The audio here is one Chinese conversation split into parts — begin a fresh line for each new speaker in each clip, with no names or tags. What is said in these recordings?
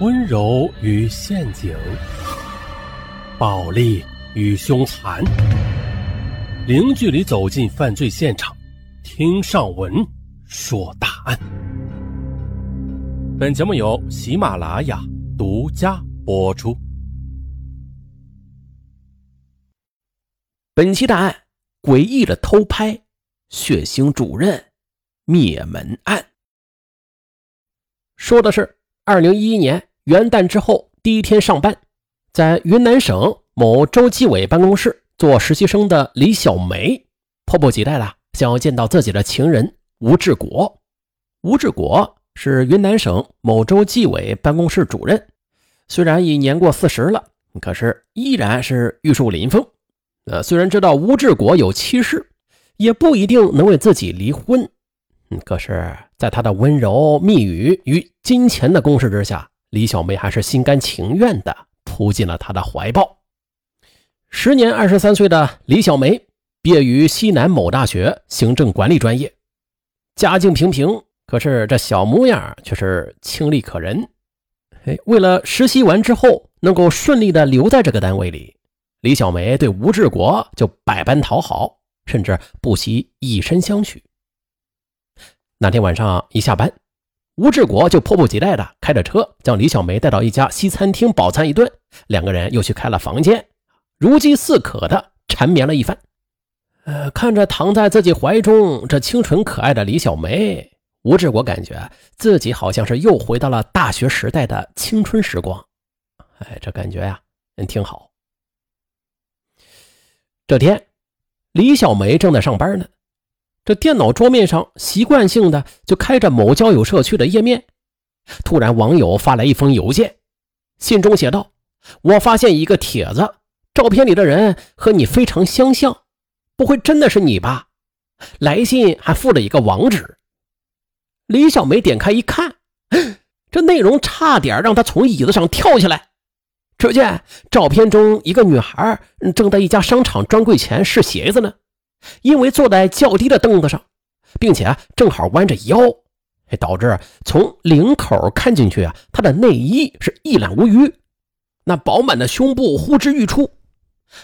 温柔与陷阱，暴力与凶残，零距离走进犯罪现场，听上文说大案。本节目由喜马拉雅独家播出。
本期大案：诡异的偷拍，血腥主任灭门案。说的是二零一一年。元旦之后第一天上班，在云南省某州纪委办公室做实习生的李小梅，迫不及待的想要见到自己的情人吴志国。吴志国是云南省某州纪委办公室主任，虽然已年过四十了，可是依然是玉树临风。呃，虽然知道吴志国有妻室，也不一定能为自己离婚，可是，在他的温柔蜜语与金钱的攻势之下。李小梅还是心甘情愿地扑进了他的怀抱。时年二十三岁的李小梅毕业于西南某大学行政管理专业，家境平平，可是这小模样却是清丽可人。哎，为了实习完之后能够顺利的留在这个单位里，李小梅对吴志国就百般讨好，甚至不惜以身相许。那天晚上一下班。吴志国就迫不及待地开着车将李小梅带到一家西餐厅饱餐一顿，两个人又去开了房间，如饥似渴的缠绵了一番。呃，看着躺在自己怀中这清纯可爱的李小梅，吴志国感觉自己好像是又回到了大学时代的青春时光。哎，这感觉呀，嗯，挺好。这天，李小梅正在上班呢。这电脑桌面上习惯性的就开着某交友社区的页面，突然网友发来一封邮件，信中写道：“我发现一个帖子，照片里的人和你非常相像，不会真的是你吧？”来信还附了一个网址。李小梅点开一看，这内容差点让她从椅子上跳下来。只见照片中一个女孩正在一家商场专柜前试鞋子呢。因为坐在较低的凳子上，并且正好弯着腰，导致从领口看进去啊，她的内衣是一览无余，那饱满的胸部呼之欲出。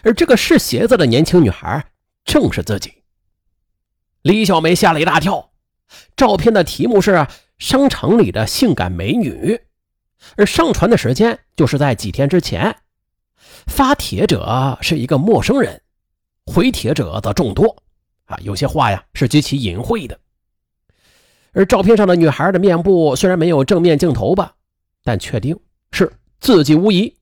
而这个试鞋子的年轻女孩正是自己。李小梅吓了一大跳。照片的题目是“商场里的性感美女”，而上传的时间就是在几天之前。发帖者是一个陌生人。回帖者则众多，啊，有些话呀是极其隐晦的。而照片上的女孩的面部虽然没有正面镜头吧，但确定是自己无疑。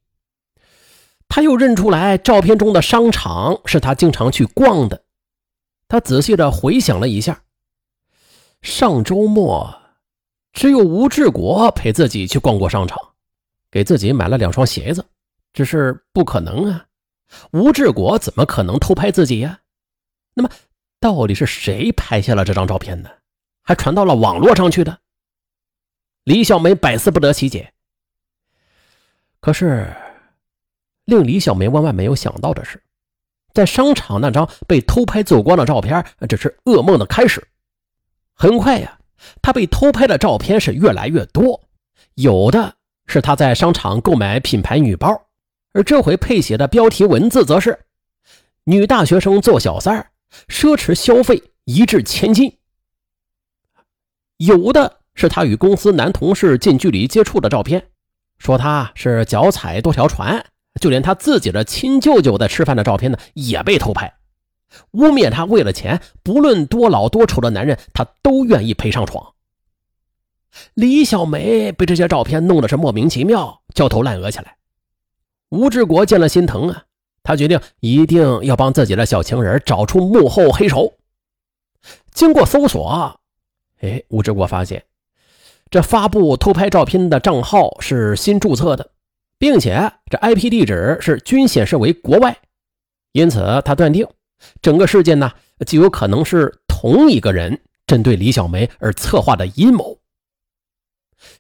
他又认出来照片中的商场是他经常去逛的。他仔细的回想了一下，上周末只有吴志国陪自己去逛过商场，给自己买了两双鞋子，只是不可能啊。吴志国怎么可能偷拍自己呀？那么，到底是谁拍下了这张照片呢？还传到了网络上去的？李小梅百思不得其解。可是，令李小梅万万没有想到的是，在商场那张被偷拍走光的照片，只是噩梦的开始。很快呀，她被偷拍的照片是越来越多，有的是她在商场购买品牌女包。而这回配写的标题文字则是：“女大学生做小三儿，奢侈消费一掷千金。”有的是他与公司男同事近距离接触的照片，说他是脚踩多条船，就连他自己的亲舅舅在吃饭的照片呢也被偷拍，污蔑他为了钱，不论多老多丑的男人，他都愿意陪上床。李小梅被这些照片弄得是莫名其妙，焦头烂额起来。吴志国见了心疼啊，他决定一定要帮自己的小情人找出幕后黑手。经过搜索，哎，吴志国发现这发布偷拍照片的账号是新注册的，并且这 IP 地址是均显示为国外，因此他断定整个事件呢极有可能是同一个人针对李小梅而策划的阴谋。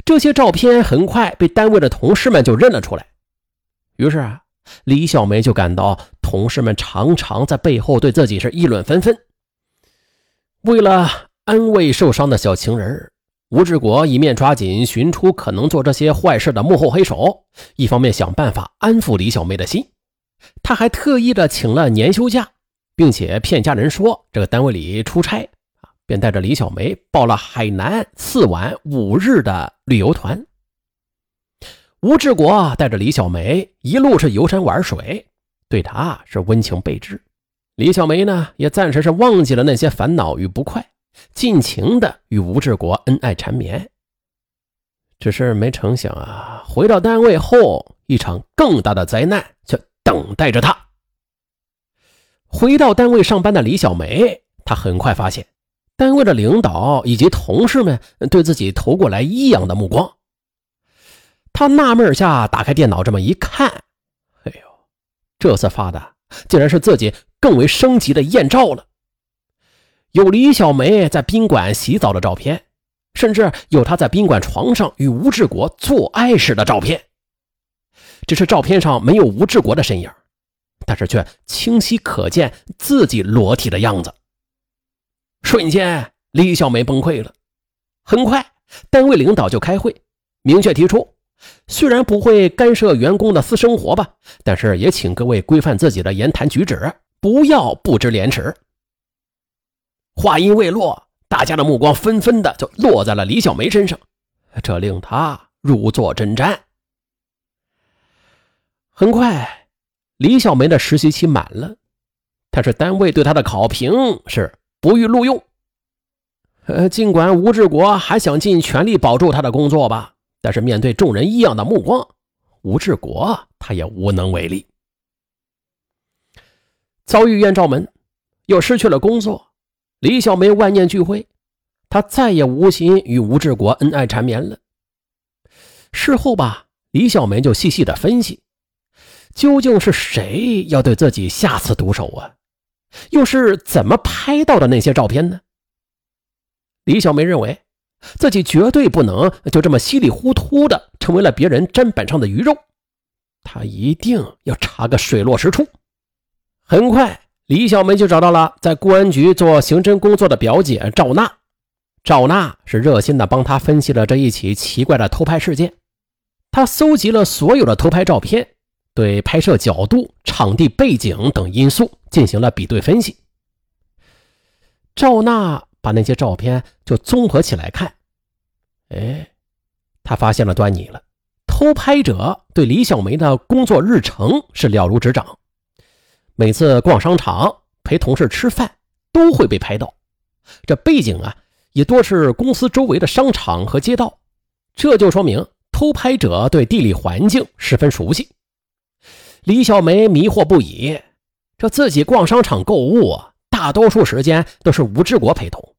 这些照片很快被单位的同事们就认了出来。于是啊，李小梅就感到同事们常常在背后对自己是议论纷纷。为了安慰受伤的小情人，吴志国一面抓紧寻出可能做这些坏事的幕后黑手，一方面想办法安抚李小梅的心。他还特意的请了年休假，并且骗家人说这个单位里出差啊，便带着李小梅报了海南四晚五日的旅游团。吴志国带着李小梅一路是游山玩水，对她是温情备至。李小梅呢，也暂时是忘记了那些烦恼与不快，尽情的与吴志国恩爱缠绵。只是没成想啊，回到单位后，一场更大的灾难却等待着他。回到单位上班的李小梅，她很快发现，单位的领导以及同事们对自己投过来异样的目光。他纳闷下，打开电脑，这么一看，哎呦，这次发的竟然是自己更为升级的艳照了，有李小梅在宾馆洗澡的照片，甚至有她在宾馆床上与吴志国做爱时的照片。只是照片上没有吴志国的身影，但是却清晰可见自己裸体的样子。瞬间，李小梅崩溃了。很快，单位领导就开会，明确提出，虽然不会干涉员工的私生活吧，但是也请各位规范自己的言谈举止，不要不知廉耻。话音未落，大家的目光纷纷的就落在了李小梅身上，这令她如坐针毡。很快，李小梅的实习期满了，但是单位对她的考评是不予录用。呃，尽管吴志国还想尽全力保住她的工作吧，但是面对众人异样的目光，吴志国他也无能为力。遭遇艳照门，又失去了工作，李小梅万念俱灰，她再也无心与吴志国恩爱缠绵了。事后吧，李小梅就细细的分析。究竟是谁要对自己下此毒手啊？又是怎么拍到的那些照片呢？李小梅认为，自己绝对不能就这么稀里糊涂的成为了别人砧板上的鱼肉，他一定要查个水落石出。很快，李小梅就找到了在公安局做刑侦工作的表姐赵娜。赵娜是热心的帮她分析了这一起奇怪的偷拍事件，她搜集了所有的偷拍照片。对拍摄角度、场地背景等因素进行了比对分析。赵娜把那些照片就综合起来看，哎，他发现了端倪了。偷拍者对李小梅的工作日程是了如指掌，每次逛商场、陪同事吃饭都会被拍到。这背景啊，也多是公司周围的商场和街道，这就说明偷拍者对地理环境十分熟悉。李小梅迷惑不已，这自己逛商场购物，大多数时间都是吴志国陪同。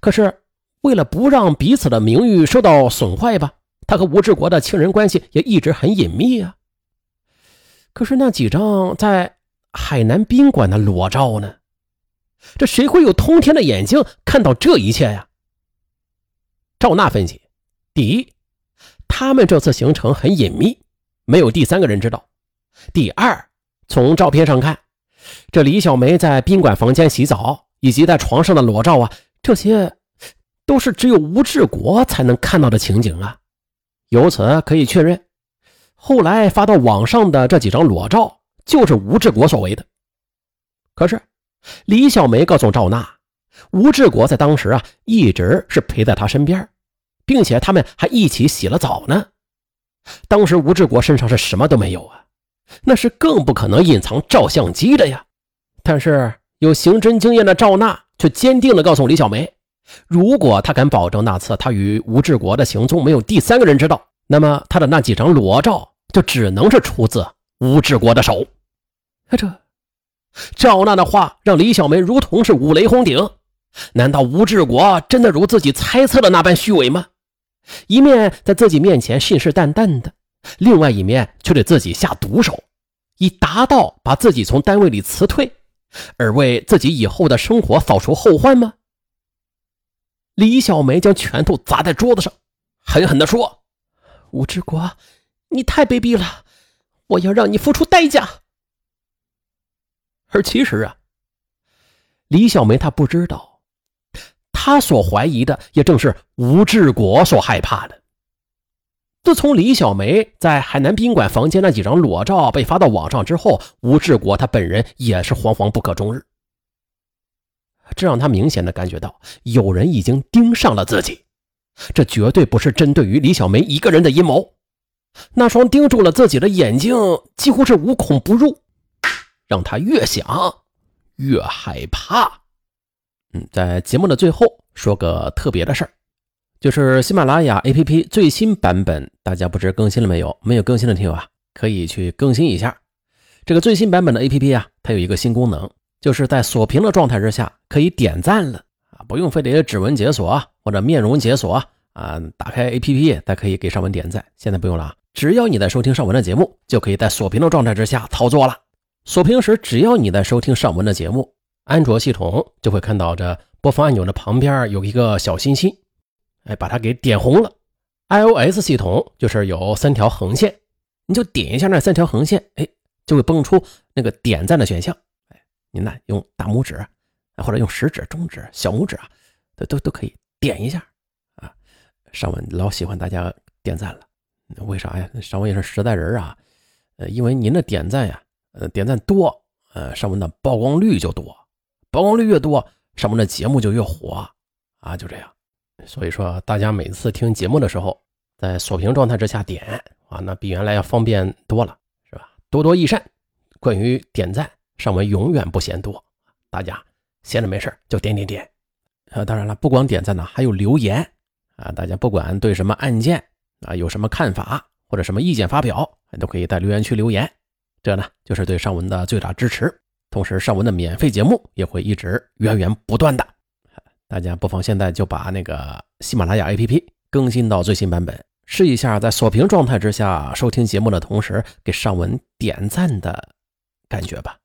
可是为了不让彼此的名誉受到损坏吧，他和吴志国的亲人关系也一直很隐秘啊。可是那几张在海南宾馆的裸照呢？这谁会有通天的眼睛看到这一切呀？赵娜分析：第一，他们这次行程很隐秘，没有第三个人知道。第二，从照片上看，这李小梅在宾馆房间洗澡以及在床上的裸照啊，这些都是只有吴志国才能看到的情景啊。由此可以确认，后来发到网上的这几张裸照就是吴志国所为的。可是，李小梅告诉赵娜，吴志国在当时啊一直是陪在她身边，并且他们还一起洗了澡呢。当时吴志国身上是什么都没有啊。那是更不可能隐藏照相机的呀！但是有刑侦经验的赵娜却坚定地告诉李小梅，如果他敢保证那次他与吴志国的行踪没有第三个人知道，那么他的那几张裸照就只能是出自吴志国的手。这赵娜的话让李小梅如同是五雷轰顶。难道吴志国真的如自己猜测的那般虚伪吗？一面在自己面前信誓旦旦的。另外一面却对自己下毒手，以达到把自己从单位里辞退，而为自己以后的生活扫除后患吗？李小梅将拳头砸在桌子上，狠狠地说：“吴志国，你太卑鄙了！我要让你付出代价。”而其实啊，李小梅她不知道，她所怀疑的也正是吴志国所害怕的。自从李小梅在海南宾馆房间那几张裸照被发到网上之后，吴志国他本人也是惶惶不可终日。这让他明显的感觉到有人已经盯上了自己，这绝对不是针对于李小梅一个人的阴谋。那双盯住了自己的眼睛几乎是无孔不入，让他越想越害怕。嗯，在节目的最后说个特别的事儿，就是喜马拉雅 APP 最新版本，大家不知更新了没有？没有更新的听友啊，可以去更新一下。这个最新版本的 APP 啊，它有一个新功能。就是在锁屏的状态之下可以点赞了啊，不用非得指纹解锁或者面容解锁啊，打开 APP 才可以给上文点赞。现在不用了，只要你在收听上文的节目，就可以在锁屏的状态之下操作了。锁屏时，只要你在收听上文的节目，安卓系统就会看到这播放按钮的旁边有一个小心心，哎，把它给点红了。iOS 系统就是有三条横线，你就点一下那三条横线，哎，就会蹦出那个点赞的选项。您呢，用大拇指，或者用食指、中指、小拇指啊，都都都可以点一下啊。尚文老喜欢大家点赞了，为啥呀？尚文也是实在人啊，呃，因为您的点赞呀，呃，点赞多，呃，尚文的曝光率就多，曝光率越多，尚文的节目就越火啊，就这样。所以说，大家每次听节目的时候，在锁屏状态之下点啊，那比原来要方便多了，是吧？多多益善。关于点赞。尚文永远不嫌多，大家闲着没事就点点点。啊，当然了，不光点赞呢，还有留言啊。大家不管对什么案件啊有什么看法或者什么意见发表，都可以在留言区留言。这呢就是对尚文的最大支持。同时，尚文的免费节目也会一直源源不断的。大家不妨现在就把那个喜马拉雅 APP 更新到最新版本，试一下在锁屏状态之下收听节目的同时给尚文点赞的感觉吧。